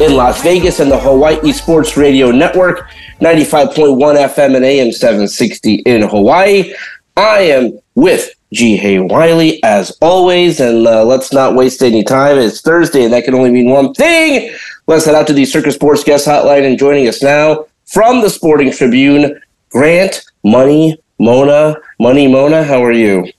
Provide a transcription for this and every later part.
in Las Vegas, and the Hawaii Sports Radio Network, 95.1 FM and AM 760 in Hawaii. I am with Ji Hae Wiley as always, and uh, let's not waste any time. It's Thursday, and that can only mean one thing. Let's head out to the Circa Sports Guest Hotline, and joining us now from the Sporting Tribune, Grant Money Mona. Money Mona, how are you?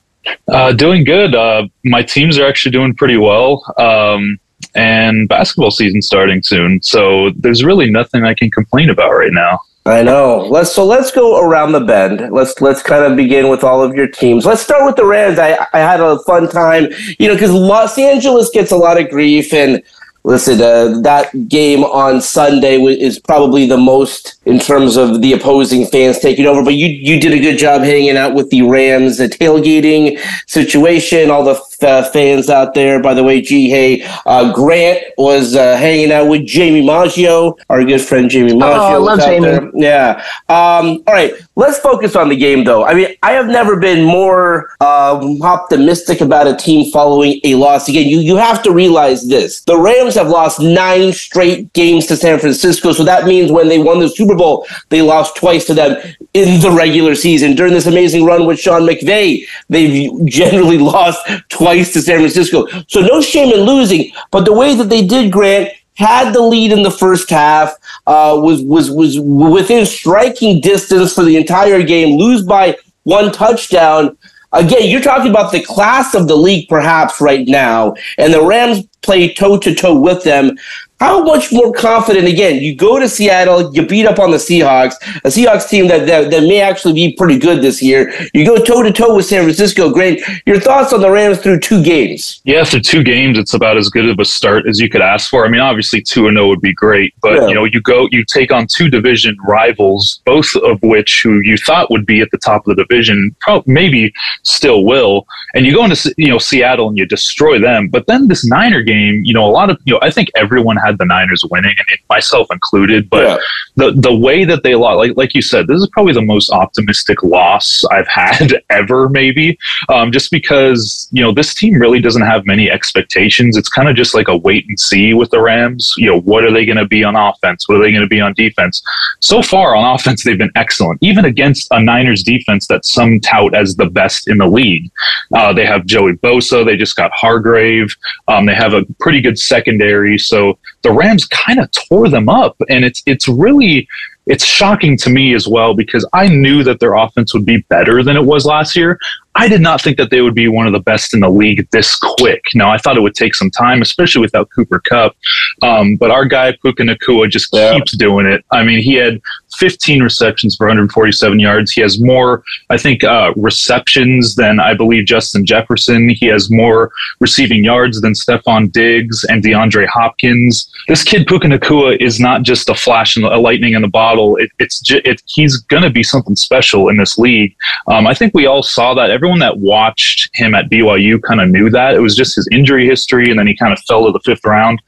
Uh, doing good. Uh, my teams are actually doing pretty well. Um, and basketball season starting soon. So there's really nothing I can complain about right now. I know. Let's so let's go around the bend. Let's let's kind of begin with all of your teams. Let's start with the Rams. I I had a fun time, you know, because Los Angeles gets a lot of grief and listen, uh, that game on Sunday is probably the most in terms of the opposing fans taking over. But you you did a good job hanging out with the Rams, the tailgating situation, all the uh, fans out there. By the way, Ji Hae, uh, Grant was uh, hanging out with Jamie Maggio, our good friend Jamie Maggio. Oh, I love Jamie. There. Yeah. Um, all right, let's focus on the game, though. I mean, I have never been more um, optimistic about a team following a loss. Again, you you have to realize this: the Rams have lost nine straight games to San Francisco, so that means when they won the Super Bowl, they lost twice to them in the regular season. During this amazing run with Sean McVay, they've generally lost twice to San Francisco. So no shame in losing, but the way that they did, Grant, had the lead in the first half, uh, was was was within striking distance for the entire game, lose by one touchdown. Again, you're talking about the class of the league, perhaps right now, and the Rams play toe to toe with them. How much more confident? Again, you go to Seattle, you beat up on the Seahawks, a Seahawks team that that, that may actually be pretty good this year. You go toe to toe with San Francisco. Great. Your thoughts on the Rams through two games? Yeah, after two games, it's about as good of a start as you could ask for. I mean, obviously two and zero would be great, but Yeah. you know, you go, you take on two division rivals, both of which who you thought would be at the top of the division, prob- maybe still will, and you go into you know Seattle and you destroy them. But then this Niner game, you know, a lot of you know, I think everyone had the Niners winning, and myself included, but Yeah. the the way that they lost, like like you said, this is probably the most optimistic loss I've had ever, maybe. Um, just because you know this team really doesn't have many expectations. It's kind of just like a wait and see with the Rams. You know, what are they going to be on offense? What are they going to be on defense? So far on offense, they've been excellent, even against a Niners defense that some tout as the best in the league. Uh, they have Joey Bosa. They just got Hargrave. Um, they have a pretty good secondary. So the Rams kind of tore them up, and it's it's really it's shocking to me as well because I knew that their offense would be better than it was last year. I did not think that they would be one of the best in the league this quick. Now I thought it would take some time, especially without Cooper Kupp. Um, but our guy Puka Nacua just Yeah. keeps doing it. I mean, he had 15 receptions for 147 yards. He has more, I think, uh, receptions than I believe Justin Jefferson. He has more receiving yards than Stefon Diggs and DeAndre Hopkins. This kid Puka Nacua is not just a flash and a lightning in the bottle. It, it's it, he's going to be something special in this league. Um, I think we all saw that. Everyone that watched him at BYU kind of knew that. It was just his injury history, and then he kind of fell to the fifth round.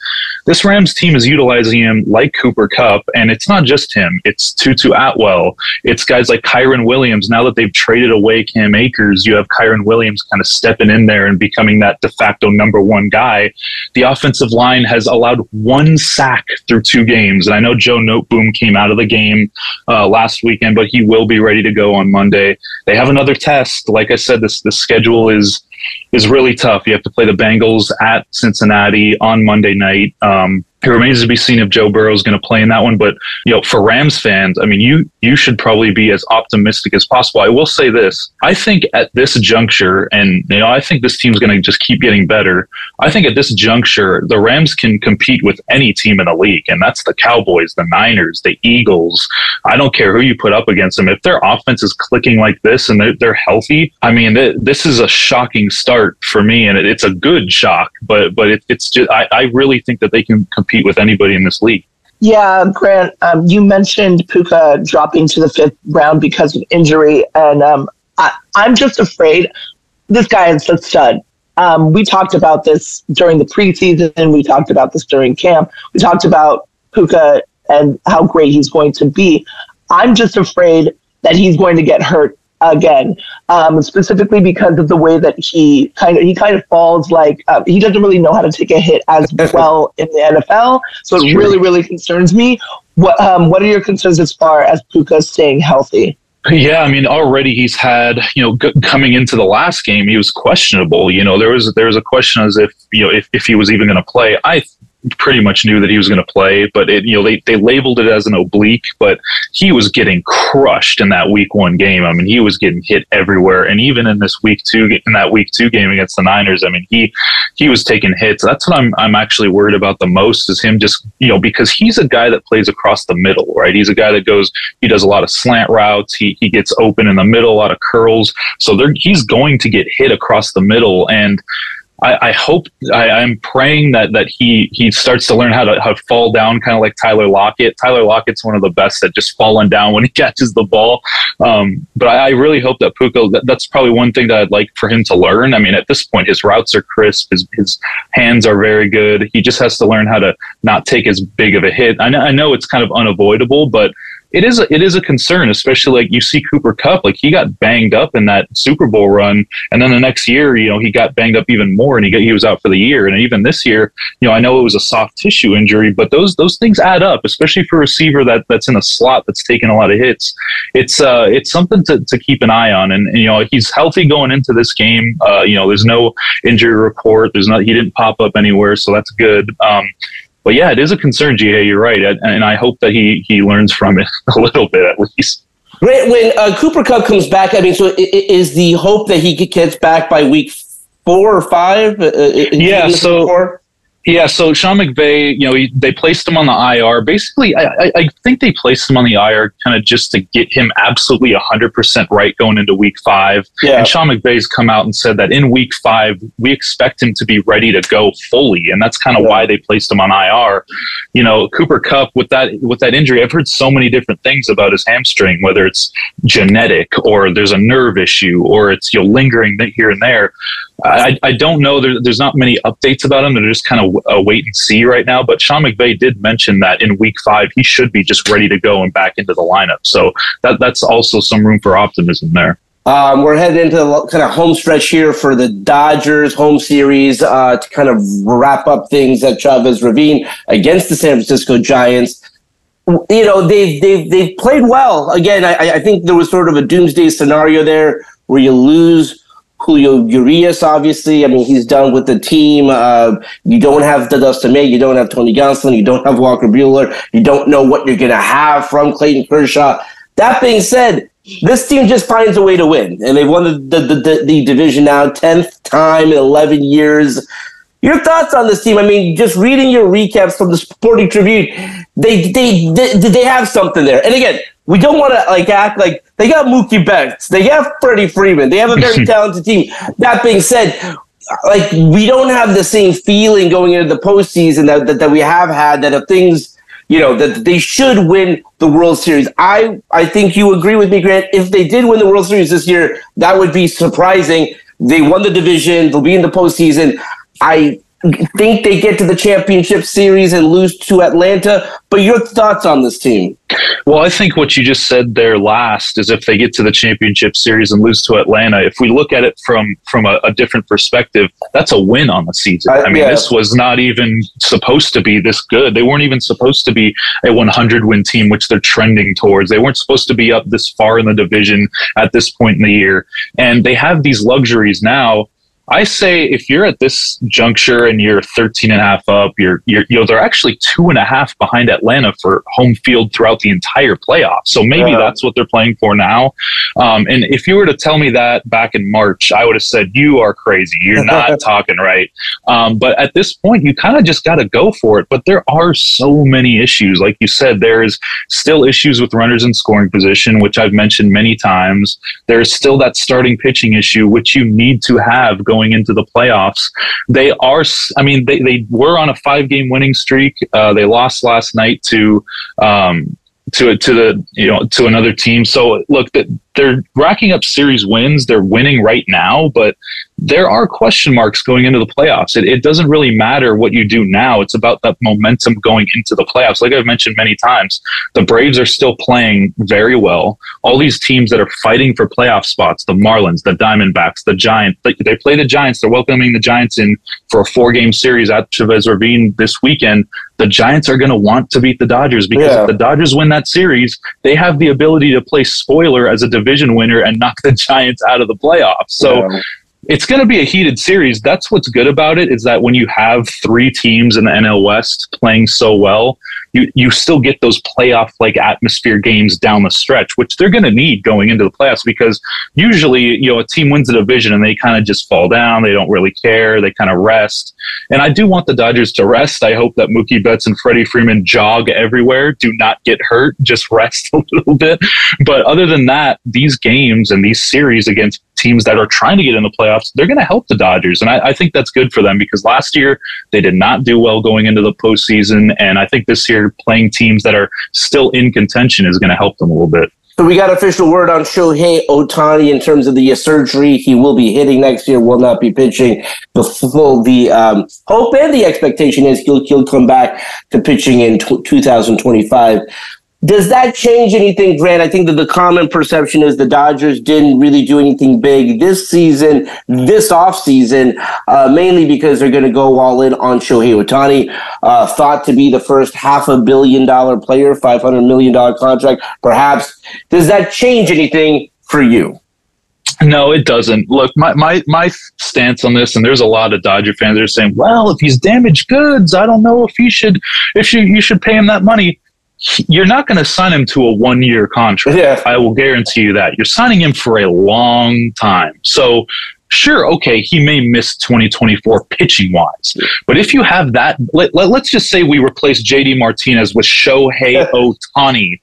This Rams team is utilizing him like Cooper Kupp, and it's not just him. It's Tutu Atwell. It's guys like Kyren Williams. Now that they've traded away Cam Akers, you have Kyren Williams kind of stepping in there and becoming that de facto number one guy. The offensive line has allowed one sack through two games, and I know Joe Noteboom came out of the game uh, last weekend, but he will be ready to go on Monday. They have another test. Like I said, this the schedule is is really tough. You have to play the Bengals at Cincinnati on Monday night. Um, it remains to be seen if Joe Burrow is going to play in that one. But you know, for Rams fans, I mean, you you should probably be as optimistic as possible. I will say this: I think at this juncture, and you know, I think this team's going to just keep getting better. I think at this juncture, the Rams can compete with any team in the league, and that's the Cowboys, the Niners, the Eagles. I don't care who you put up against them. If their offense is clicking like this and they're, they're healthy, I mean, th- this is a shocking start for me, and it, it's a good shock. But but it, it's just I, I really think that they can compete compete with anybody in this league. Yeah, Grant, um, you mentioned Puka dropping to the fifth round because of injury, and um, I, am just afraid this guy is a stud. Um, we talked about this during the preseason. We talked about this during camp. We talked about Puka and how great he's going to be. I'm just afraid that he's going to get hurt again, um, specifically because of the way that he kind of he kind of falls like uh, he doesn't really know how to take a hit as well in the NFL. So it really really concerns me. What um, what are your concerns as far as Puka staying healthy? Yeah, I mean, already he's had you know g- coming into the last game, he was questionable. You know, there was there was a question as if you know if, if he was even going to play. I pretty much knew that he was going to play, but it, you know, they, they labeled it as an oblique, but he was getting crushed in that week one game. I mean, he was getting hit everywhere. And even in this week two, in that week two game against the Niners, I mean, he, he was taking hits. That's what I'm, I'm actually worried about the most is him just, you know, because he's a guy that plays across the middle, right? He's a guy that goes, he does a lot of slant routes. He, he gets open in the middle, a lot of curls. So he's going to get hit across the middle. And, I, I hope I, am praying that that he he starts to learn how to how to fall down, kind of like Tyler Lockett. Tyler Lockett's one of the best at just falling down when he catches the ball. Um, but I, I, really hope that Puka. That, that's probably one thing that I'd like for him to learn. I mean, at this point, his routes are crisp. His his hands are very good. He just has to learn how to not take as big of a hit. I know, I know it's kind of unavoidable, but it is a, it is a concern, especially like you see Cooper Kupp, like he got banged up in that Super Bowl run, and then the next year, you know, he got banged up even more, and he got, he was out for the year. And even this year, you know, I know it was a soft tissue injury, but those those things add up, especially for a receiver that that's in a slot that's taking a lot of hits. It's uh it's something to, to keep an eye on, and, and you know he's healthy going into this game. Uh, you know, there's no injury report. There's not he didn't pop up anywhere, so that's good. Um, but yeah, it is a concern, Ji Hae. You're right, and I hope that he he learns from it a little bit at least. When uh, Cooper Kupp comes back, I mean, so is the hope that he gets back by week four or five? Uh, uh yeah, so. Four? Yeah, so Sean McVay, you know, he, they placed him on the IR. Basically, I, I, think they placed him on the IR kind of just to get him absolutely 100% right going into week five. Yeah. And Sean McVay's come out and said that in week five, we expect him to be ready to go fully. And that's kind of yeah. why they placed him on IR. You know, Cooper Kupp with that with that injury, I've heard so many different things about his hamstring, whether it's genetic or there's a nerve issue or it's you know lingering here and there. I, I don't know. There, there's not many updates about him. They're just kind of a wait and see right now. But Sean McVay did mention that in week five, he should be just ready to go and back into the lineup. So that, that's also some room for optimism there. Um, we're heading into the kind of home stretch here for the Dodgers home series uh, to kind of wrap up things at Chavez Ravine against the San Francisco Giants. You know, they've, they've, they've played well. Again, I, I think there was sort of a doomsday scenario there where you lose Julio Urias, obviously. I mean, he's done with the team. Uh, you don't have the Dustin May. You don't have Tony Gonsolin. You don't have Walker Buehler. You don't know what you're going to have from Clayton Kershaw. That being said, this team just finds a way to win, and they've won the, the, the, the division now, 10th time in 11 years. Your thoughts on this team? I mean, just reading your recaps from the Sporting Tribune, they they they, they have something there. And again, we don't want to like act like they got Mookie Betts, they have Freddie Freeman, they have a very talented team. That being said, like we don't have the same feeling going into the postseason that, that, that we have had that if things you know that they should win the World Series. I I think you agree with me, Grant. If they did win the World Series this year, that would be surprising. They won the division. They'll be in the postseason. I think they get to the championship series and lose to Atlanta. But your thoughts on this team? Well, I think what you just said there last is if they get to the championship series and lose to Atlanta, if we look at it from from a, a different perspective, that's a win on the season. I, I mean, yeah. this was not even supposed to be this good. They weren't even supposed to be a 100 win team, which they're trending towards. They weren't supposed to be up this far in the division at this point in the year, and they have these luxuries now I say if you're at this juncture and you're 13 and a half up, you're, you're you know they're actually two and a half behind Atlanta for home field throughout the entire playoffs. So maybe yeah. that's what they're playing for now. Um, and if you were to tell me that back in March, I would have said you are crazy. You're not talking right. Um, but at this point, you kind of just got to go for it. But there are so many issues, like you said. There is still issues with runners in scoring position, which I've mentioned many times. There's still that starting pitching issue, which you need to have going into the playoffs. They are, I mean, they, they were on a five game winning streak. Uh, they lost last night to, um, to to the you know to another team. So look, they're racking up series wins. They're winning right now, but there are question marks going into the playoffs. It, it, doesn't really matter what you do now. It's about that momentum going into the playoffs. Like I've mentioned many times, the Braves are still playing very well. All these teams that are fighting for playoff spots, the Marlins, the Diamondbacks, the Giants, they, they play the Giants. They're welcoming the Giants in for a four game series at Chavez Ravine this weekend. The Giants are going to want to beat the Dodgers because yeah. if the Dodgers win that series, they have the ability to play spoiler as a division winner and knock the Giants out of the playoffs. So, yeah it's going to be a heated series. That's what's good about it is that when you have three teams in the NL West playing so well, you you still get those playoff like atmosphere games down the stretch, which they're going to need going into the playoffs because usually you know a team wins a division and they kind of just fall down. They don't really care. They kind of rest. And I do want the Dodgers to rest. I hope that Mookie Betts and Freddie Freeman jog everywhere, do not get hurt, just rest a little bit. But other than that, these games and these series against teams that are trying to get in the playoffs, they're going to help the Dodgers. And I, I, think that's good for them because last year they did not do well going into the postseason. And I think this year playing teams that are still in contention is going to help them a little bit. So we got official word on Shohei Ohtani in terms of the surgery. He will be hitting next year, will not be pitching. The full, the um, hope and the expectation is he'll, he'll come back to pitching in t- 2025. Does that change anything, Grant? I think that the common perception is the Dodgers didn't really do anything big this season, this offseason, uh, mainly because they're going to go all in on Shohei Ohtani, uh, thought to be the first half a billion dollar player, $500 million contract, perhaps. Does that change anything for you? No, it doesn't. Look, my, my, my stance on this, and there's a lot of Dodger fans that are saying, well, if he's damaged goods, I don't know if he should, if you, you should pay him that money you're not going to sign him to a one year contract. Yeah. I will guarantee you that. You're signing him for a long time. So, sure, okay, he may miss 2024 pitching wise. But if you have that, let, let, us just say we replace JD Martinez with Shohei Ohtani.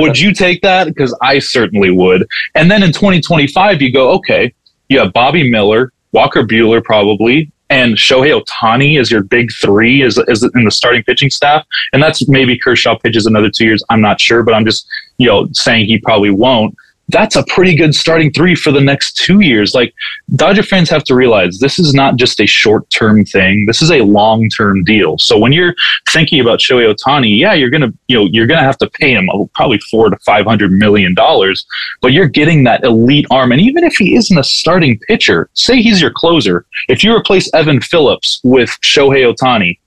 would you take that? Because I certainly would. And then in 2025, you go, okay, you have Bobby Miller, Walker Buehler probably, and Shohei Ohtani is your big three is, is in the starting pitching staff. And that's maybe Kershaw pitches another two years. I'm not sure, but I'm just, you know, saying he probably won't that's a pretty good starting three for the next two years. Like Dodger fans have to realize this is not just a short term thing. This is a long term deal. So when you're thinking about Shohei Ohtani, yeah, you're gonna you know you're gonna have to pay him probably four to five hundred million dollars, but you're getting that elite arm. And even if he isn't a starting pitcher, say he's your closer, if you replace Evan Phillips with Shohei Ohtani,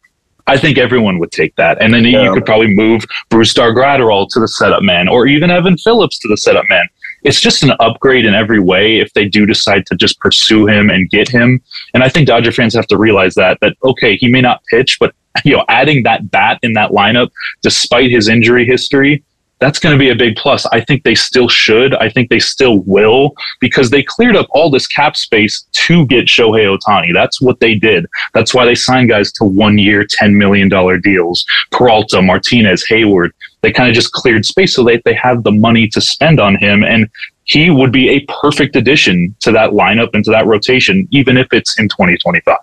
I think everyone would take that. And then yeah. you could probably move Brusdar Graterol to the setup man or even Evan Phillips to the setup man it's just an upgrade in every way if they do decide to just pursue him and get him. And I think Dodger fans have to realize that that okay, he may not pitch, but you know, adding that bat in that lineup despite his injury history, that's going to be a big plus. I think they still should. I think they still will because they cleared up all this cap space to get Shohei Ohtani. That's what they did. That's why they signed guys to one year, $10 million deals. Peralta, Martinez, Heyward they kind of just cleared space so that they have the money to spend on him. And he would be a perfect addition to that lineup and to that rotation, even if it's in 2025.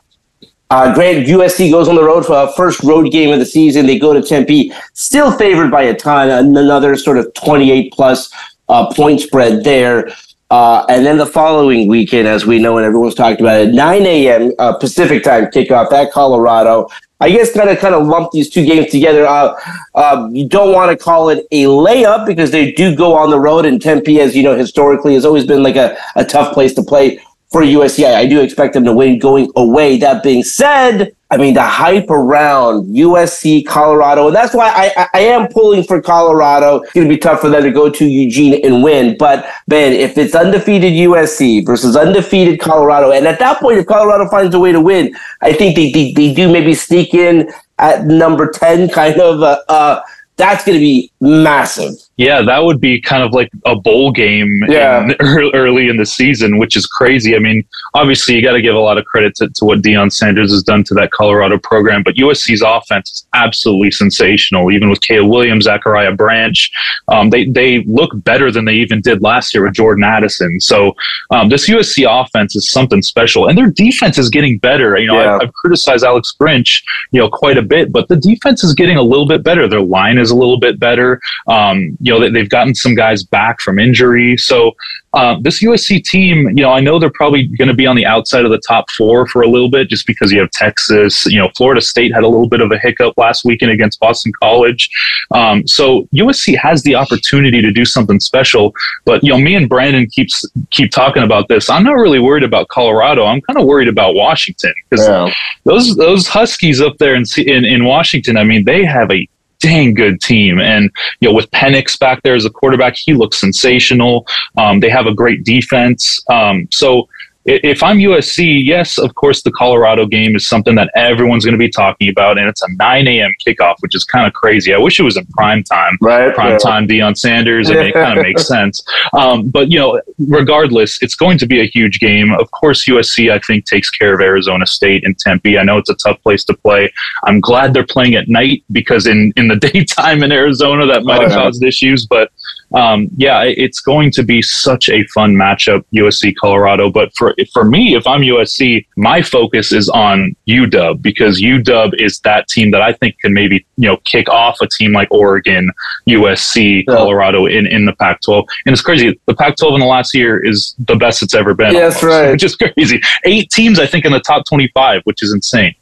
Uh, Grant, USC goes on the road for a first road game of the season. They go to Tempe, still favored by a ton, another sort of 28 plus uh, point spread there. Uh, and then the following weekend, as we know and everyone's talked about it, 9 a.m. Uh, Pacific time kickoff at Colorado. I guess kind of kind of lump these two games together. Uh, uh, you don't want to call it a layup because they do go on the road, and Tempe, as you know, historically has always been like a, a tough place to play for USC. I do expect them to win going away. That being said, I mean, the hype around USC, Colorado, and that's why I, I am pulling for Colorado. It's going to be tough for them to go to Eugene and win. But man, if it's undefeated USC versus undefeated Colorado, and at that point, if Colorado finds a way to win, I think they, they, they do maybe sneak in at number 10, kind of. Uh, uh, that's going to be massive. Yeah, that would be kind of like a bowl game Yeah. in, early in the season, which is crazy. I mean, obviously, you got to give a lot of credit to, to what Deion Sanders has done to that Colorado program, but USC's offense is absolutely sensational. Even with Caleb Williams, Zachariah Branch, um, they they look better than they even did last year with Jordan Addison. So um, this USC offense is something special, and their defense is getting better. You know, Yeah. I've, I've criticized Alex Grinch, you know, quite a bit, but the defense is getting a little bit better. Their line is a little bit better. Um, you know, they, they've gotten some guys back from injury. So uh, this USC team, you know, I know they're probably going to be on the outside of the top four for a little bit, just because you have Texas. You know, Florida State had a little bit of a hiccup last weekend against Boston College. Um, so USC has the opportunity to do something special. But you know, me and Brandon keeps keep talking about this. I'm not really worried about Colorado. I'm kind of worried about Washington because Yeah. those those Huskies up there in, in in Washington. I mean, they have a dang good team, and you know, with Penix back there as a quarterback, he looks sensational. Um, they have a great defense. Um, so. If I'm USC, yes, of course, the Colorado game is something that everyone's going to be talking about, and it's a 9 a.m. kickoff, which is kind of crazy. I wish it was in prime time Right? prime Yeah. time Deion Sanders. I mean, it kind of makes sense. Um, but you know, regardless, it's going to be a huge game. Of course, USC I think takes care of Arizona State and Tempe. I know it's a tough place to play. I'm glad they're playing at night because in in the daytime in Arizona that might Oh, have yeah. caused issues. But um, yeah, it's going to be such a fun matchup, USC Colorado. But for for me, if I'm USC, my focus is on UW because UW is that team that I think can maybe you know kick off a team like Oregon, USC. Colorado in in the Pac-12. And it's crazy. The Pac-12 in the last year is the best it's ever been. Yeah, that's almost, right. Which is crazy. Eight teams, I think, in the top 25, which is insane.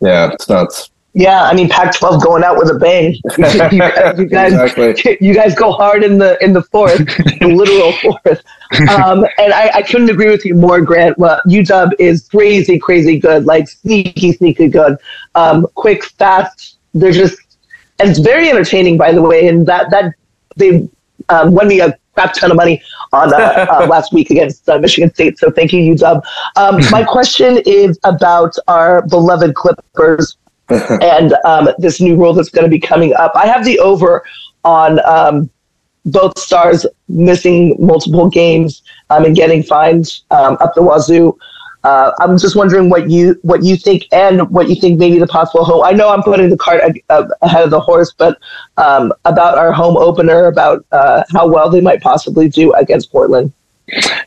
Yeah, it's nuts. Yeah, I mean Pac-12 going out with a bang. you, guys, you guys, Exactly. you guys go hard in the in the fourth, the literal fourth. Um, and I, I couldn't agree with you more, Grant. Well, UW is crazy, crazy good, like sneaky, sneaky good. Um, quick, fast. They're just, and it's very entertaining, by the way. And that that they um, won me a crap ton of money on uh, uh, last week against uh, Michigan State. So thank you, UW. Um, my question is about our beloved Clippers and um, this new rule that's going to be coming up. I have the over on um, both stars missing multiple games um, and getting fined um, up the wazoo. Uh, I'm just wondering what you what you think and what you think maybe the possible home. I know I'm putting the cart uh, ahead of the horse, but um, about our home opener, about uh, how well they might possibly do against Portland.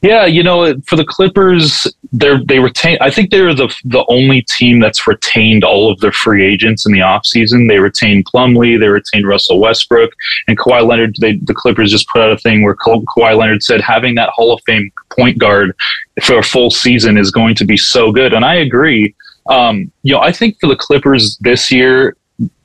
Yeah, you know, for the Clippers, they're they retain. I think they're the the only team that's retained all of their free agents in the offseason. They retained Plumlee, they retained Russell Westbrook, and Kawhi Leonard. They, the Clippers just put out a thing where Ka- Kawhi Leonard said having that Hall of Fame point guard for a full season is going to be so good, and I agree. Um, you know, I think for the Clippers this year,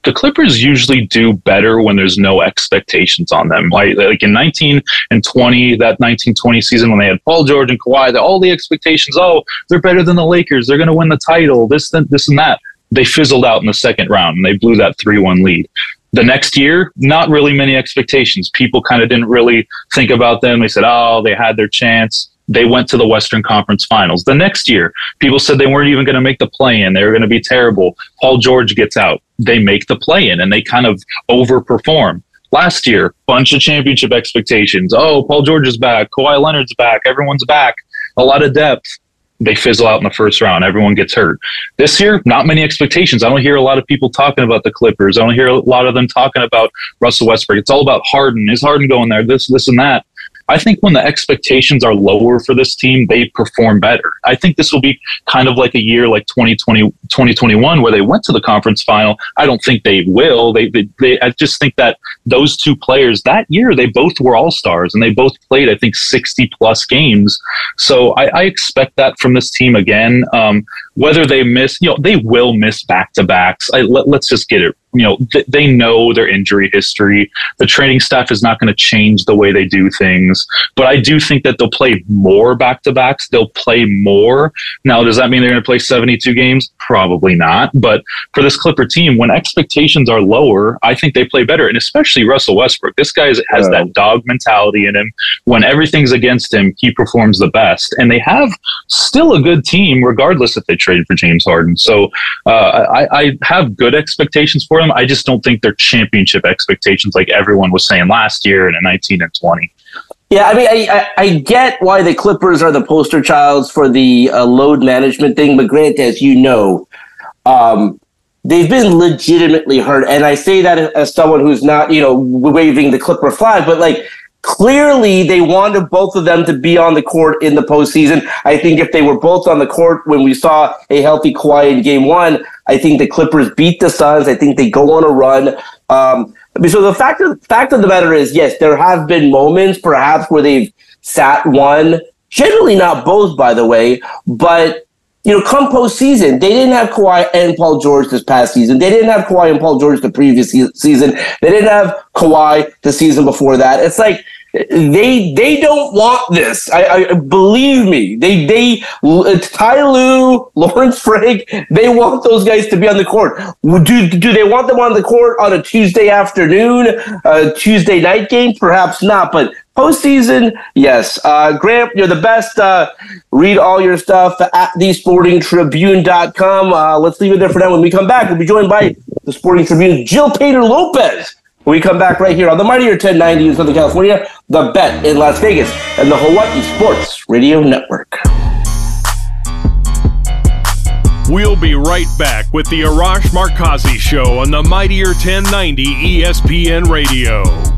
the Clippers usually do better when there's no expectations on them. Like, like in 19 and 20, that 1920 season when they had Paul George and Kawhi, the, all the expectations, oh, they're better than the Lakers, they're going to win the title, this, th- this, and that. They fizzled out in the second round and they blew that 3 1 lead. The next year, not really many expectations. People kind of didn't really think about them. They said, oh, they had their chance. They went to the Western Conference Finals. The next year, people said they weren't even going to make the play in. They were going to be terrible. Paul George gets out. They make the play in and they kind of overperform. Last year, bunch of championship expectations. Oh, Paul George is back. Kawhi Leonard's back. Everyone's back. A lot of depth. They fizzle out in the first round. Everyone gets hurt. This year, not many expectations. I don't hear a lot of people talking about the Clippers. I don't hear a lot of them talking about Russell Westbrook. It's all about Harden. Is Harden going there? This, this, and that. I think when the expectations are lower for this team, they perform better. I think this will be kind of like a year like 2020, 2021 where they went to the conference final. I don't think they will. They, they, they I just think that those two players that year, they both were all stars and they both played, I think, 60 plus games. So I, I expect that from this team again. Um, whether they miss, you know, they will miss back to backs. Let, us just get it you know th- they know their injury history. The training staff is not going to change the way they do things but i do think that they'll play more back to backs they'll play more. Now does that mean they're going to play 72 games? Probably not but for this clipper team when expectations are lower i think they play better and especially russell westbrook. This guy has yeah. that dog mentality in him. When everything's against him he performs the best and they have still a good team regardless if they traded for james harden so uh, I, I have good expectations for them. I just don't think they're championship expectations like everyone was saying last year in 19 and 20. Yeah, I mean, I, I, I get why the Clippers are the poster childs for the uh, load management thing, but Grant, as you know, um, they've been legitimately hurt. And I say that as someone who's not, you know, waving the Clipper flag, but like clearly they wanted both of them to be on the court in the postseason. I think if they were both on the court when we saw a healthy Kawhi in game one, I think the Clippers beat the Suns. I think they go on a run. Um, so the fact of, fact of the matter is, yes, there have been moments perhaps where they've sat one, generally not both, by the way, but you know, come postseason, they didn't have Kawhi and Paul George this past season. They didn't have Kawhi and Paul George the previous season. They didn't have Kawhi the season before that. It's like they they don't want this. I, I believe me. They they Ty Lue, Lawrence Frank, they want those guys to be on the court. Do do they want them on the court on a Tuesday afternoon, a Tuesday night game? Perhaps not, but postseason, yes. Uh, Grant, you're the best. Uh, read all your stuff at thesportingtribune.com. Uh, let's leave it there for now. When we come back, we'll be joined by the Sporting Tribune, Jill Painter Lopez when we come back right here on the Mightier 1090 in Southern California, the bet in Las Vegas, and the Hawaii Sports Radio Network. We'll be right back with the Arash Markazi Show on the Mightier 1090 ESPN Radio.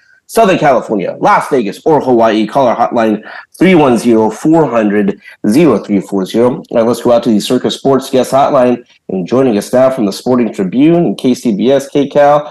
Southern California, Las Vegas, or Hawaii, call our hotline 310-400-0340. Now let's go out to the Circa Sports Guest Hotline. And joining us now from the Sporting Tribune and KCBS, KCAL,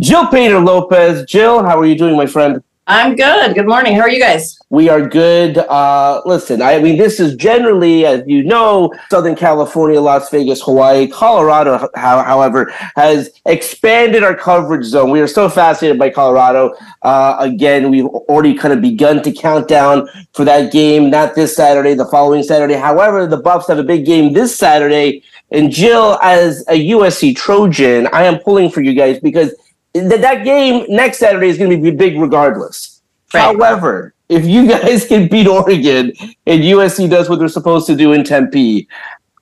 Jill Painter Lopez. Jill, how are you doing, my friend? I'm good. Good morning. How are you guys? We are good. Uh, listen, I mean, this is generally, as you know, Southern California, Las Vegas, Hawaii, Colorado, however, has expanded our coverage zone. We are so fascinated by Colorado. Uh, again, we've already kind of begun to count down for that game, not this Saturday, the following Saturday. However, the Buffs have a big game this Saturday. And Jill, as a USC Trojan, I am pulling for you guys because – that that game next Saturday is going to be big regardless. Right. However, if you guys can beat Oregon and USC does what they're supposed to do in Tempe,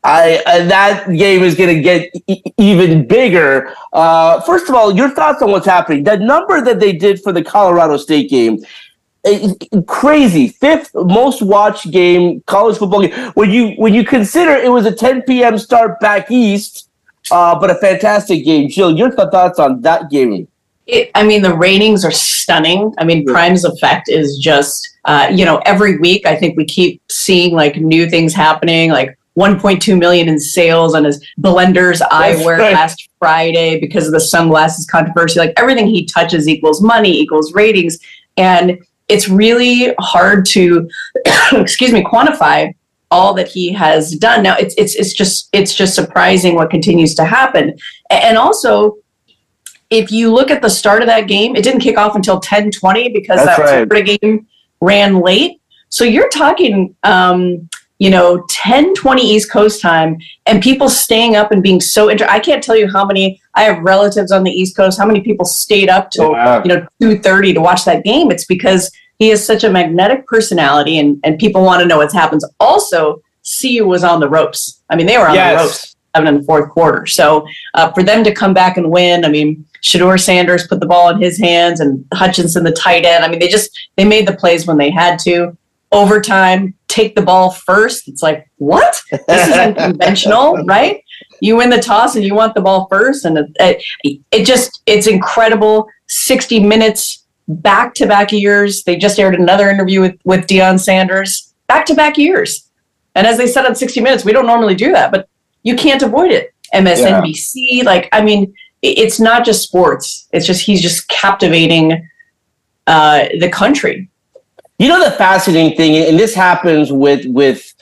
I uh, that game is going to get e- even bigger. Uh, first of all, your thoughts on what's happening? That number that they did for the Colorado State game, crazy fifth most watched game college football game. When you when you consider it was a 10 p.m. start back east uh, but a fantastic game. Jill, your thoughts on that game? It, I mean, the ratings are stunning. I mean, Prime's effect is just, uh, you know, every week I think we keep seeing like new things happening, like 1.2 million in sales on his Blender's eyewear right. last Friday because of the sunglasses controversy. Like everything he touches equals money, equals ratings. And it's really hard to, excuse me, quantify all that he has done. Now it's it's it's just it's just surprising what continues to happen. And also if you look at the start of that game, it didn't kick off until 10:20 because That's that right. Florida game ran late. So you're talking, um, you know, 10, 20 East Coast time and people staying up and being so inter- I can't tell you how many, I have relatives on the East Coast, how many people stayed up till, Yeah. you know, 2.30 to watch that game. It's because he has such a magnetic personality and, and people want to know what happens. Also, CU was on the ropes. I mean, they were on the ropes seven in the fourth quarter. So uh, for them to come back and win, I mean, Shedeur Sanders put the ball in his hands and Hutchinson, the tight end. I mean, they just they made the plays when they had to. Overtime, take the ball first. It's like what? This is unconventional, right? You win the toss and you want the ball first, and it, it, it just it's incredible. Sixty minutes, back to back years. They just aired another interview with with Deion Sanders, back to back years. And as they said on 60 Minutes, we don't normally do that, but you can't avoid it. MSNBC, like, I mean, it's not just sports. It's just he's just captivating uh, the country. You know the fascinating thing, and this happens with with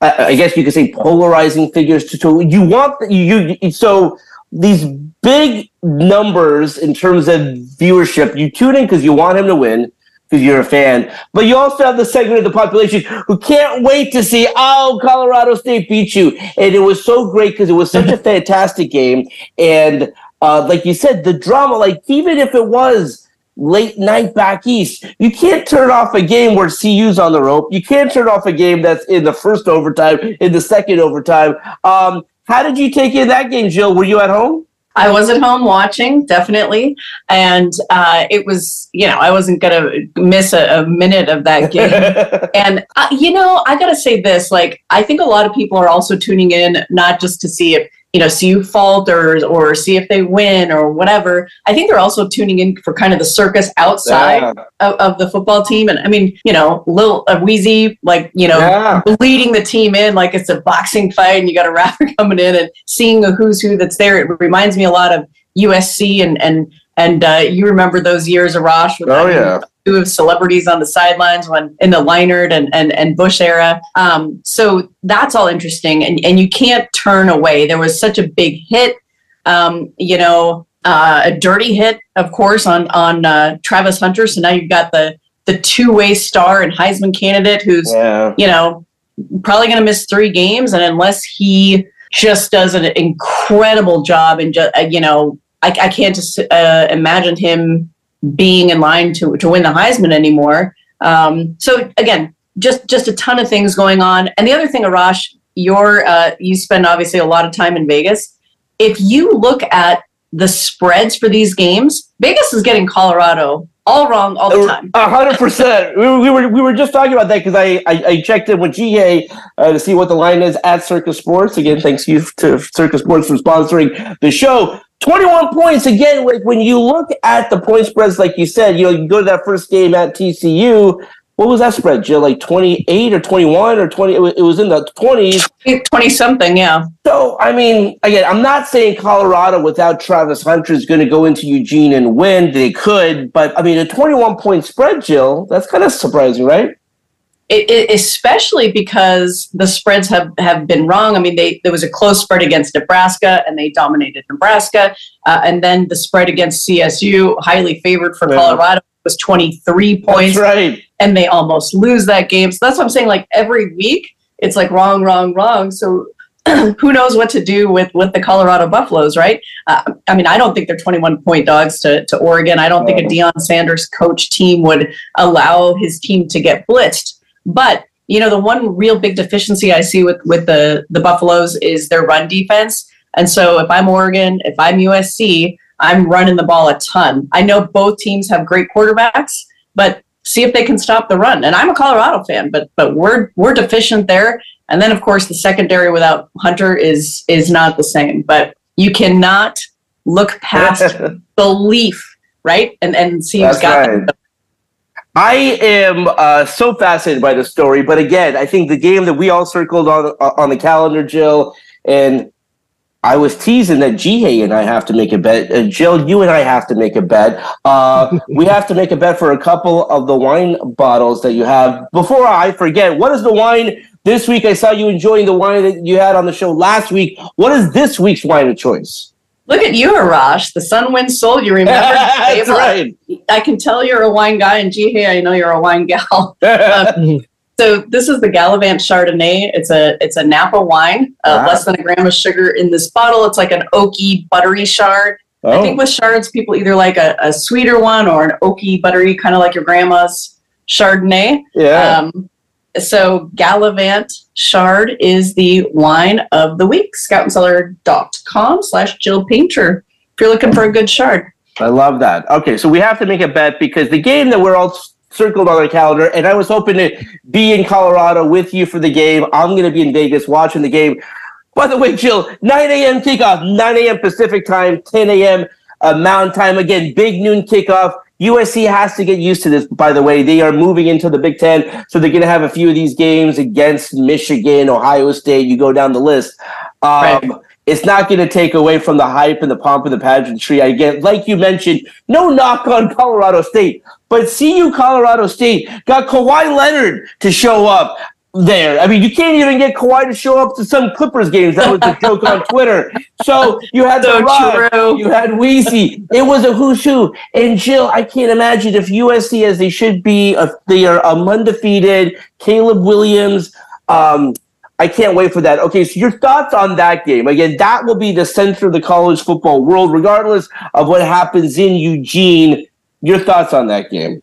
I I guess you could say polarizing figures. To, to you want you, you so these big numbers in terms of viewership. You tune in because you want him to win because you're a fan, but you also have the segment of the population who can't wait to see oh Colorado State beat you, and it was so great because it was such a fantastic game, and uh, like you said, the drama. Like even if it was late night back east. You can't turn off a game where CU's on the rope. You can't turn off a game that's in the first overtime, in the second overtime. Um, how did you take in that game, Jill? Were you at home? I was at home watching, definitely, and uh, it was you know I wasn't gonna miss a, a minute of that game. and uh, you know I gotta say this: like I think a lot of people are also tuning in not just to see if you know CU falters or see if they win or whatever. I think they're also tuning in for kind of the circus outside Yeah. of, of the football team. And I mean, you know, Lil uh, Weezy, like you know, Yeah. leading the team in like it's a boxing fight and you got a rapper coming in and seeing a who's who that's there. It reminds me a lot of USC and and and uh, you remember those years with Oh, yeah. Of celebrities on the sidelines when in the Leinart and and, and Bush era. Um, so that's all interesting and, and you can't turn away. There was such a big hit. Um, you know, uh, a dirty hit, of course, on on uh, Travis Hunter. So now you've got the the two way star and Heisman candidate who's Yeah. you know, probably going to miss three games. And unless he just does an incredible job and just, uh, you know, I, I can't just uh, imagine him being in line to, to win the Heisman anymore. Um, so again, just, just a ton of things going on. And the other thing, Arash, you're, uh, you spend obviously a lot of time in Vegas. If you look at the spreads for these games, Vegas is getting Colorado all wrong all the time. A hundred percent. We were- we were just talking about that because I, I I checked in with Ji Hae uh, to see what the line is at Circa Sports. Again, thanks you to Circa Sports for sponsoring the show. Twenty one points again. Like when you look at the point spreads, like you said, you know, you go to that first game at TCU. What was that spread, Jill? Like twenty eight or twenty one or twenty? It was, in the twenties. 20 something, yeah. So, I mean, again, I'm not saying Colorado without Travis Hunter is going to go into Eugene and win. They could, but I mean, a 21 point spread, Jill, that's kind of surprising, right? It, it, especially because the spreads have, have been wrong. I mean, they there was a close spread against Nebraska, and they dominated Nebraska, uh, and then the spread against CSU, highly favored for Yeah. Colorado, was twenty three points, That's right. and they almost lose that game. So that's what I'm saying. Like every week, it's like wrong, wrong, wrong. So. Who knows what to do with with the Colorado Buffaloes, right? Uh, I mean, I don't think they're 21 point dogs to, to Oregon. I don't think a Deion Sanders coach team would allow his team to get blitzed. But you know, the one real big deficiency I see with with the the Buffaloes is their run defense. And so, if I'm Oregon, if I'm USC, I'm running the ball a ton. I know both teams have great quarterbacks, but see if they can stop the run. And I'm a Colorado fan, but but we're we're deficient there. And then, of course, the secondary without Hunter is is not the same. But you cannot look past belief, right? And and see who's got right. I am uh, so fascinated by the story, but again, I think the game that we all circled on uh, on the calendar, Jill, and I was teasing that Ji Hae and I have to make a bet. Uh, Jill, you and I have to make a bet. Uh, we have to make a bet for a couple of the wine bottles that you have. Before I forget, what is the wine this week? I saw you enjoying the wine that you had on the show last week. What is this week's wine of choice? Look at you, Arash. The sun, wind, soul. You remember? That's right. I can tell you're a wine guy, and Ji Hae, I know you're a wine gal. Um, so this is the Gallivant Chardonnay. It's a it's a Napa wine, uh, Wow. less than a gram of sugar in this bottle. It's like an oaky, buttery chard. I Oh. think with chards, people either like a, a sweeter one or an oaky, buttery, kind of like your grandma's Chardonnay. yeah. Um, so Gallivant Chard is the wine of the week. Scoutandcellar.com slash Jill Painter. If you're looking for a good chard. I love that. Okay, so we have to make a bet because the game that we're all circled on our calendar, and I was hoping to be in Colorado with you for the game. I'm going to be in Vegas watching the game. By the way, Jill, 9 a.m. kickoff, 9 a.m. Pacific time, 10 a.m. Uh, Mountain time. Again, big noon kickoff. USC has to get used to this, by the way. They are moving into the Big Ten, so they're going to have a few of these games against Michigan, Ohio State. You go down the list. Um, Right. It's not going to take away from the hype and the pomp and the pageantry. Again, like you mentioned, no knock on Colorado State, but CU Colorado State got Kawhi Leonard to show up there. I mean, you can't even get Kawhi to show up to some Clippers games. That was the joke on Twitter. So you had So the Rock, true. you had Weezy. It was a who's who. And Jill, I can't imagine if USC, as they should be, if they are um, undefeated. Caleb Williams. Um, I can't wait for that. Okay, so your thoughts on that game? Again, that will be the center of the college football world, regardless of what happens in Eugene. Your thoughts on that game?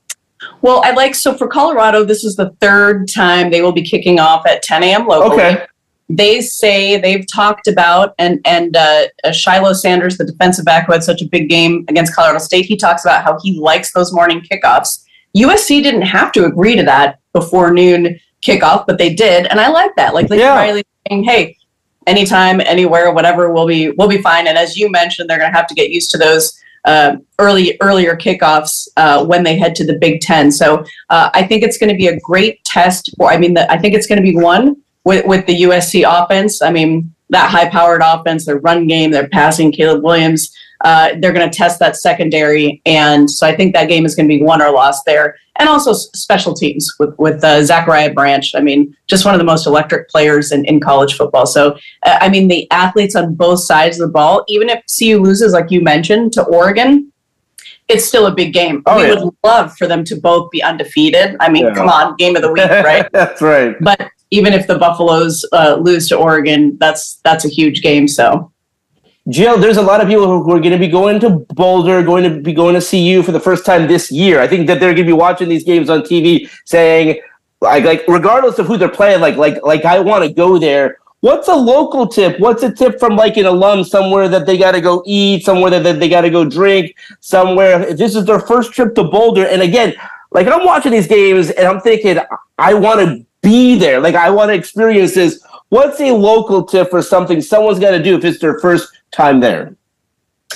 Well, I like so for Colorado, this is the third time they will be kicking off at 10 a.m. locally. Okay. They say they've talked about and and uh, Shilo Sanders, the defensive back who had such a big game against Colorado State, he talks about how he likes those morning kickoffs. USC didn't have to agree to that before noon kickoff, but they did, and I like that. Like Lincoln Yeah. Riley saying, "Hey, anytime, anywhere, whatever, we'll be we'll be fine." And as you mentioned, they're going to have to get used to those uh, early earlier kickoffs uh, when they head to the Big Ten. So uh, I think it's going to be a great test for. I mean, the, I think it's going to be one with with the USC offense. I mean, that high powered offense, their run game, their passing, Caleb Williams. Uh, they're going to test that secondary, and so I think that game is going to be won or lost there. And also special teams with with uh, Zachariah Branch. I mean, just one of the most electric players in, in college football. So uh, I mean, the athletes on both sides of the ball. Even if CU loses, like you mentioned, to Oregon, it's still a big game. Oh, we yeah. would love for them to both be undefeated. I mean, Yeah. come on, game of the week, right? That's right. but even if the Buffaloes uh, lose to Oregon, that's that's a huge game. So Jill, there's a lot of people who are going to be going to Boulder, going to be going to CU for the first time this year. I think that they're going to be watching these games on TV, saying, like, like regardless of who they're playing, like, like, like, I want to go there. What's a local tip? What's a tip from like an alum somewhere that they got to go eat, somewhere that, that they got to go drink, somewhere? This is their first trip to Boulder, and again, like I'm watching these games and I'm thinking, I want to be there. Like I want to experience this. What's a local tip for something someone's got to do if it's their first time there?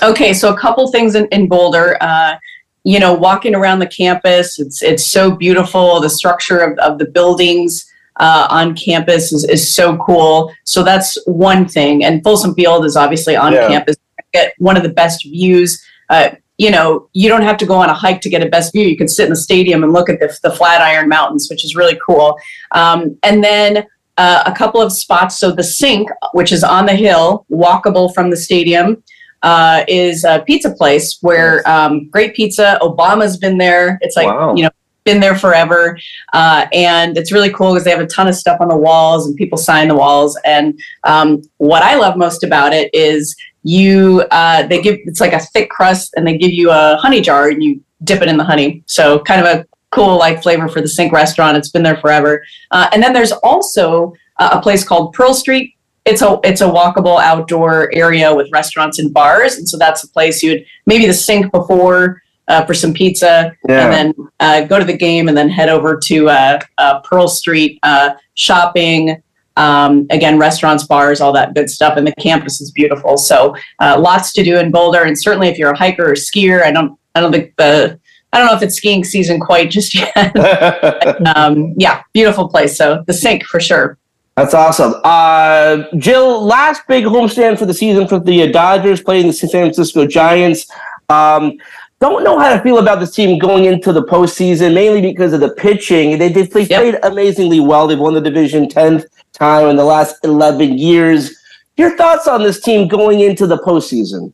Okay, so a couple things in, in Boulder. Uh, you know, walking around the campus, it's it's so beautiful. The structure of, of the buildings uh, on campus is, is so cool. So that's one thing. And Folsom Field is obviously on Yeah. campus. Get one of the best views. Uh, you know, you don't have to go on a hike to get a best view. You can sit in the stadium and look at the, the Flatiron Mountains, which is really cool. Um, and then uh, a couple of spots. So the sink, which is on the hill, walkable from the stadium, uh, is a pizza place where um, great pizza. Obama's been there. It's like Wow. you know been there forever, uh, and it's really cool because they have a ton of stuff on the walls and people sign the walls. And um, what I love most about it is you uh, they give it's like a thick crust and they give you a honey jar and you dip it in the honey. So kind of a cool like flavor for the Sink restaurant. It's been there forever. Uh, and then there's also uh, a place called Pearl Street. It's a it's a walkable outdoor area with restaurants and bars, and so that's a place you'd maybe the Sink before uh, for some pizza, Yeah. and then uh, go to the game, and then head over to uh, uh, Pearl Street uh, shopping. Um, again, restaurants, bars, all that good stuff, and the campus is beautiful. So uh, lots to do in Boulder, and certainly if you're a hiker or skier, I don't I don't think the I don't know if it's skiing season quite just yet. um, yeah, beautiful place. So the sink for sure. That's awesome. Uh, Jill, last big homestand for the season for the uh, Dodgers playing the San Francisco Giants. Um, don't know how to feel about this team going into the postseason, mainly because of the pitching. They, they, they Yep. played amazingly well. They've won the division 10th time in the last 11 years. Your thoughts on this team going into the postseason?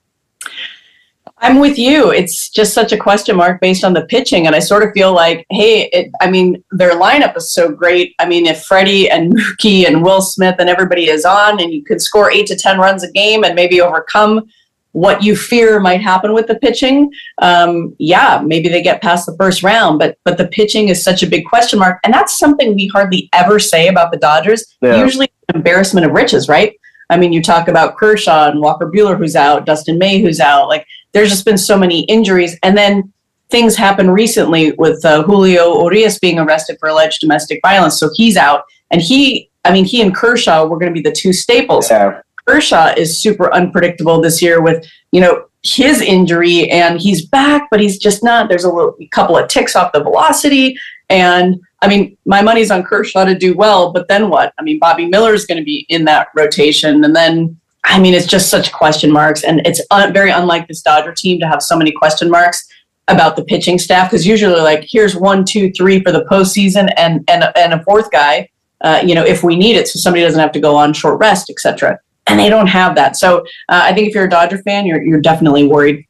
I'm with you. It's just such a question mark based on the pitching. And I sort of feel like, hey, it, I mean, their lineup is so great. I mean, if Freddie and Mookie and Will Smith and everybody is on and you could score eight to 10 runs a game and maybe overcome what you fear might happen with the pitching, um, yeah, maybe they get past the first round. But but the pitching is such a big question mark, and that's something we hardly ever say about the Dodgers. Yeah. Usually, embarrassment of riches, right? I mean, you talk about Kershaw and Walker Buehler, who's out, Dustin May, who's out. Like, there's just been so many injuries, and then things happened recently with uh, Julio Urias being arrested for alleged domestic violence, so he's out, and he. I mean, he and Kershaw were going to be the two staples. Yeah. Kershaw is super unpredictable this year with, you know, his injury and he's back, but he's just not. There's a little a couple of ticks off the velocity. And I mean, my money's on Kershaw to do well, but then what? I mean, Bobby Miller is going to be in that rotation. And then, I mean, it's just such question marks. And it's un- very unlike this Dodger team to have so many question marks about the pitching staff because usually, like, here's one, two, three for the postseason and, and, and a fourth guy. Uh, you know, if we need it, so somebody doesn't have to go on short rest, etc and they don't have that. So uh, I think if you're a Dodger fan, you're you're definitely worried.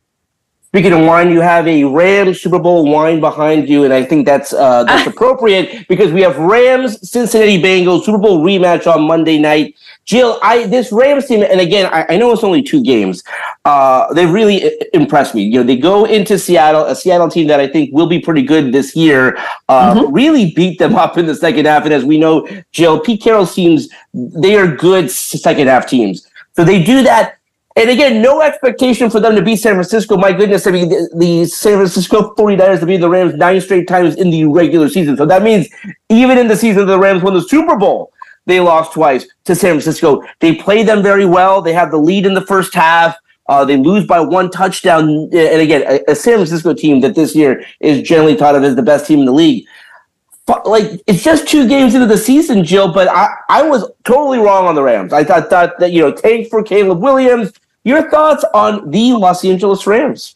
Speaking of wine, you have a Rams Super Bowl wine behind you, and I think that's uh, that's appropriate because we have Rams Cincinnati Bengals Super Bowl rematch on Monday night. Jill, I this Rams team, and again, I, I know it's only two games. Uh, they really impressed me. You know, they go into Seattle, a Seattle team that I think will be pretty good this year. Uh, Really beat them up in the second half, and as we know, Jill, Pete Carroll's teams they are good second half teams. So they do that. And again, no expectation for them to beat San Francisco. My goodness, I mean, the, the San Francisco 49ers to beat the Rams nine straight times in the regular season. So that means even in the season the Rams won the Super Bowl, they lost twice to San Francisco. They play them very well. They have the lead in the first half. Uh, they lose by one touchdown. And again, a, a San Francisco team that this year is generally thought of as the best team in the league. But, like it's just two games into the season, Jill. But I, I was totally wrong on the Rams. I thought, thought that you know, tank for Caleb Williams. Your thoughts on the Los Angeles Rams?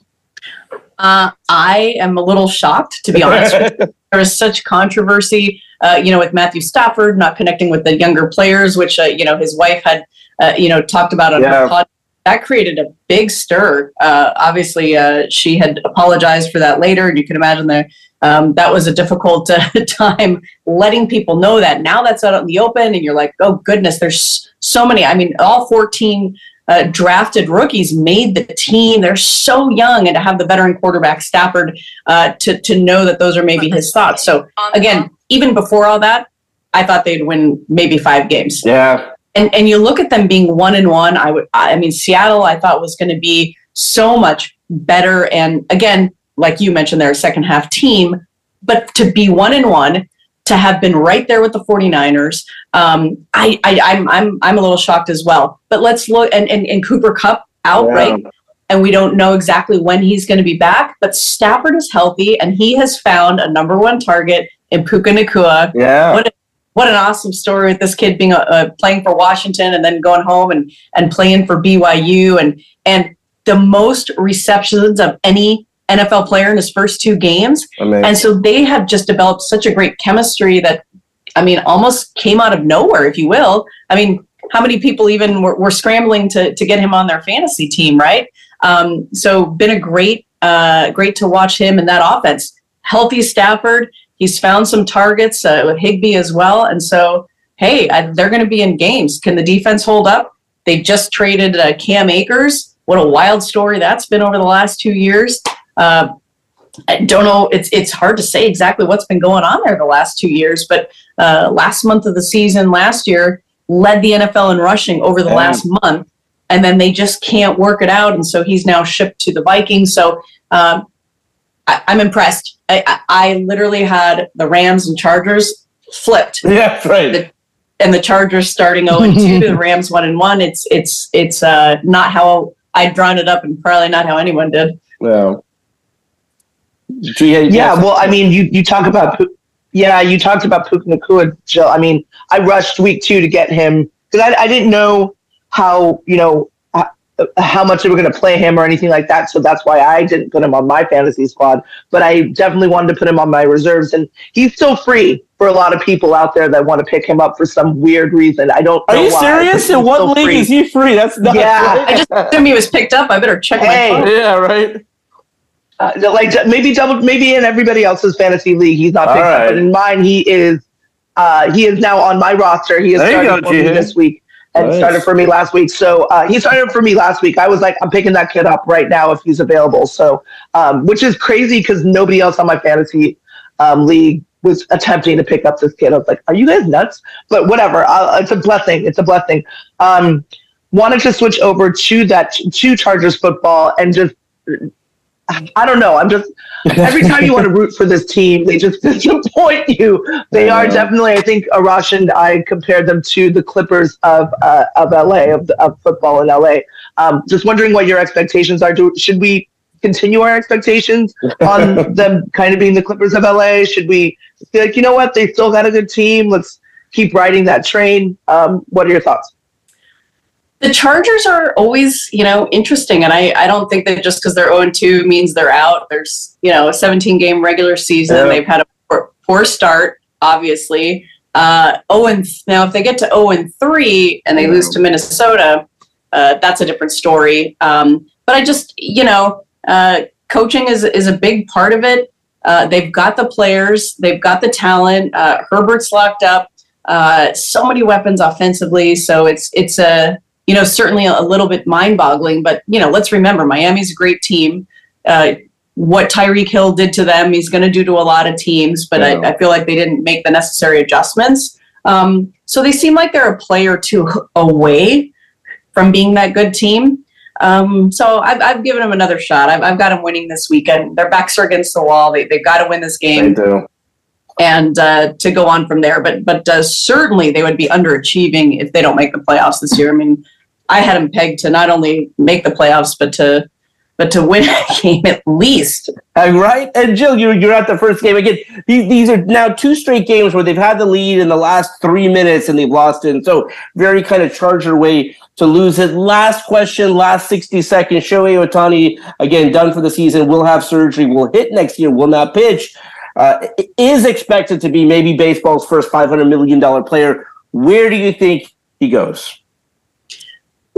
Uh, I am a little shocked, to be honest. there was such controversy, uh, you know, with Matthew Stafford not connecting with the younger players, which uh, you know his wife had, uh, you know, talked about on Yeah. her pod. That created a big stir. Uh, obviously, uh, she had apologized for that later, and you can imagine that um, that was a difficult uh, time letting people know that. Now that's out in the open, and you're like, oh goodness, there's so many. I mean, all 14 uh, drafted rookies made the team. They're so young, and to have the veteran quarterback Stafford uh, to to know that those are maybe his thoughts. So again, even before all that, I thought they'd win maybe five games. Yeah, And and you look at them being one and one. I would. I mean, Seattle. I thought was going to be so much better. And again, like you mentioned, they're a second half team, but to be one and one. To have been right there with the 49ers, um, I, I, I'm, I'm, I'm a little shocked as well. But let's look and, and, and Cooper Kupp out, Yeah. right? and we don't know exactly when he's going to be back. But Stafford is healthy, and he has found a number one target in Puka Nacua. yeah. What what an awesome story with this kid being a, uh, playing for Washington and then going home and and playing for BYU and and the most receptions of any NFL player in his first two games. Amazing. And so they have just developed such a great chemistry that, I mean, almost came out of nowhere, if you will. I mean, how many people even were, were scrambling to, to get him on their fantasy team, right? Um, so been a great, uh, great to watch him in that offense. Healthy Stafford. He's found some targets uh, with Higbee as well. And so, hey, I, they're going to be in games. Can the defense hold up? They just traded uh, Cam Akers. What a wild story that's been over the last two years. Uh, I don't know. It's it's hard to say exactly what's been going on there the last two years, but uh, last month of the season last year led the NFL in rushing over the last month, and then they just can't work it out, and so he's now shipped to the Vikings. So um, I, I'm impressed. I, I, I literally had the Rams and Chargers flipped Yeah, right. and the Chargers starting 0 and 2, the Rams 1 and 1. It's it's it's uh, not how I'd drawn it up and probably not how anyone did. Yeah. So, yeah, Yeah, well, I mean, you, you talk about, yeah, you talked about Puka Nacua, Jill. I mean, I rushed week two to get him because I, I didn't know how, you know, uh, how much they were going to play him or anything like that. So that's why I didn't put him on my fantasy squad. But I definitely wanted to put him on my reserves, and he's still free for a lot of people out there that want to pick him up for some weird reason. I don't. Are know you why, serious? In what league free. is he free? That's not Yeah. I just assumed he was picked up. I better check Hey. my phone. yeah, right. Uh, like maybe double, maybe in everybody else's fantasy league, he's not picked up, but in mine, he is. Uh, he is now on my roster. He has There you started go, for me this week and Nice. started for me last week. So uh, he started for me last week. I was like, I'm picking that kid up right now if he's available. So, um, which is crazy because nobody else on my fantasy um, league was attempting to pick up this kid. I was like, are you guys nuts? But whatever. Uh, it's a blessing. It's a blessing. Um, wanted to switch over to that to Chargers football and just I don't know. I'm just every time you want to root for this team, they just disappoint you. They are definitely. I think Arash and I compared them to the Clippers of uh, of LA of, of football in LA. Um, just wondering what your expectations are. Do should we continue our expectations on them kind of being the Clippers of LA? Should we be like, you know what, they still got a good team. Let's keep riding that train. Um, what are your thoughts? The Chargers are always, you know, interesting, and I, I don't think that just because they're 0 2 means they're out. There's, you know, a 17 game regular season. Yeah. They've had a poor, poor start, obviously. Uh, 0 and now, if they get to 0 and 3 and they lose to Minnesota, uh, that's a different story. Um, but I just, you know, uh, coaching is is a big part of it. Uh, they've got the players, they've got the talent. Uh, Herbert's locked up. Uh, so many weapons offensively, so it's it's a you know certainly a little bit mind-boggling. But you know, let's remember Miami's a great team. Uh, what Tyreek Hill did to them, he's going to do to a lot of teams. But Yeah. I, I feel like they didn't make the necessary adjustments. Um, so they seem like they're a player or two away from being that good team. Um, so I've, I've given them another shot. I've, I've got them winning this weekend. Their backs are against the wall. They, they've got to win this game. They do. and uh, to go on from there. But but uh, certainly they would be underachieving if they don't make the playoffs this year. I mean, I had him pegged to not only make the playoffs but to but to win a game at least. Uh, right? And Jill, you're, you're at the first game again. These, these are now two straight games where they've had the lead in the last three minutes and they've lost it. And so, very kind of Charger way to lose it. Last question, last 60 seconds. Shohei Ohtani, again, done for the season, will have surgery, will hit next year, will not pitch. Uh, is expected to be maybe baseball's first $500 million player. Where do you think he goes?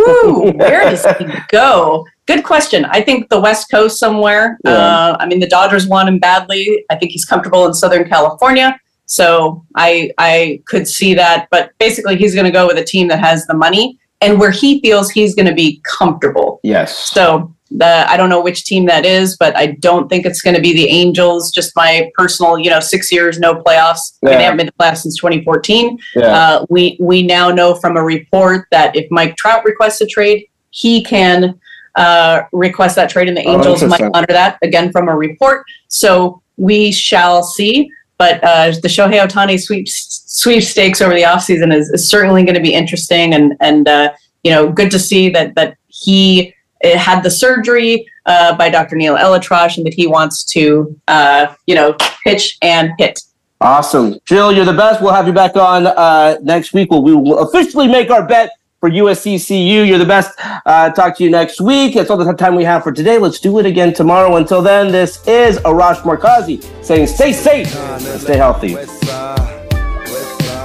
Woo, where does he go? Good question. I think the West Coast somewhere. Yeah. Uh, I mean, the Dodgers want him badly. I think he's comfortable in Southern California. So I I could see that. But basically, he's going to go with a team that has the money and where he feels he's going to be comfortable. Yes. So the I don't know which team that is, but I don't think it's going to be the Angels. Just my personal, you know, six years no playoffs. I mean, They Yeah. haven't been to playoffs since 2014. Yeah. Uh, we we now know from a report that if Mike Trout requests a trade, he can uh, request that trade, and the Oh, Angels might interesting. honor that. Again, from a report. So we shall see. But uh, the Shohei Ohtani sweep, sweepstakes over the offseason is, is certainly going to be interesting, and and uh, you know, good to see that that he had the surgery uh, by Dr. Neal ElAttrache, and that he wants to uh, you know pitch and hit. Awesome. Jill, you're the best. We'll have you back on uh, next week. We'll, we will officially make our bet for USCCU. You're the best. Uh, talk to you next week. That's all the time we have for today. Let's do it again tomorrow. Until then, this is Arash Markazi saying stay safe and stay healthy.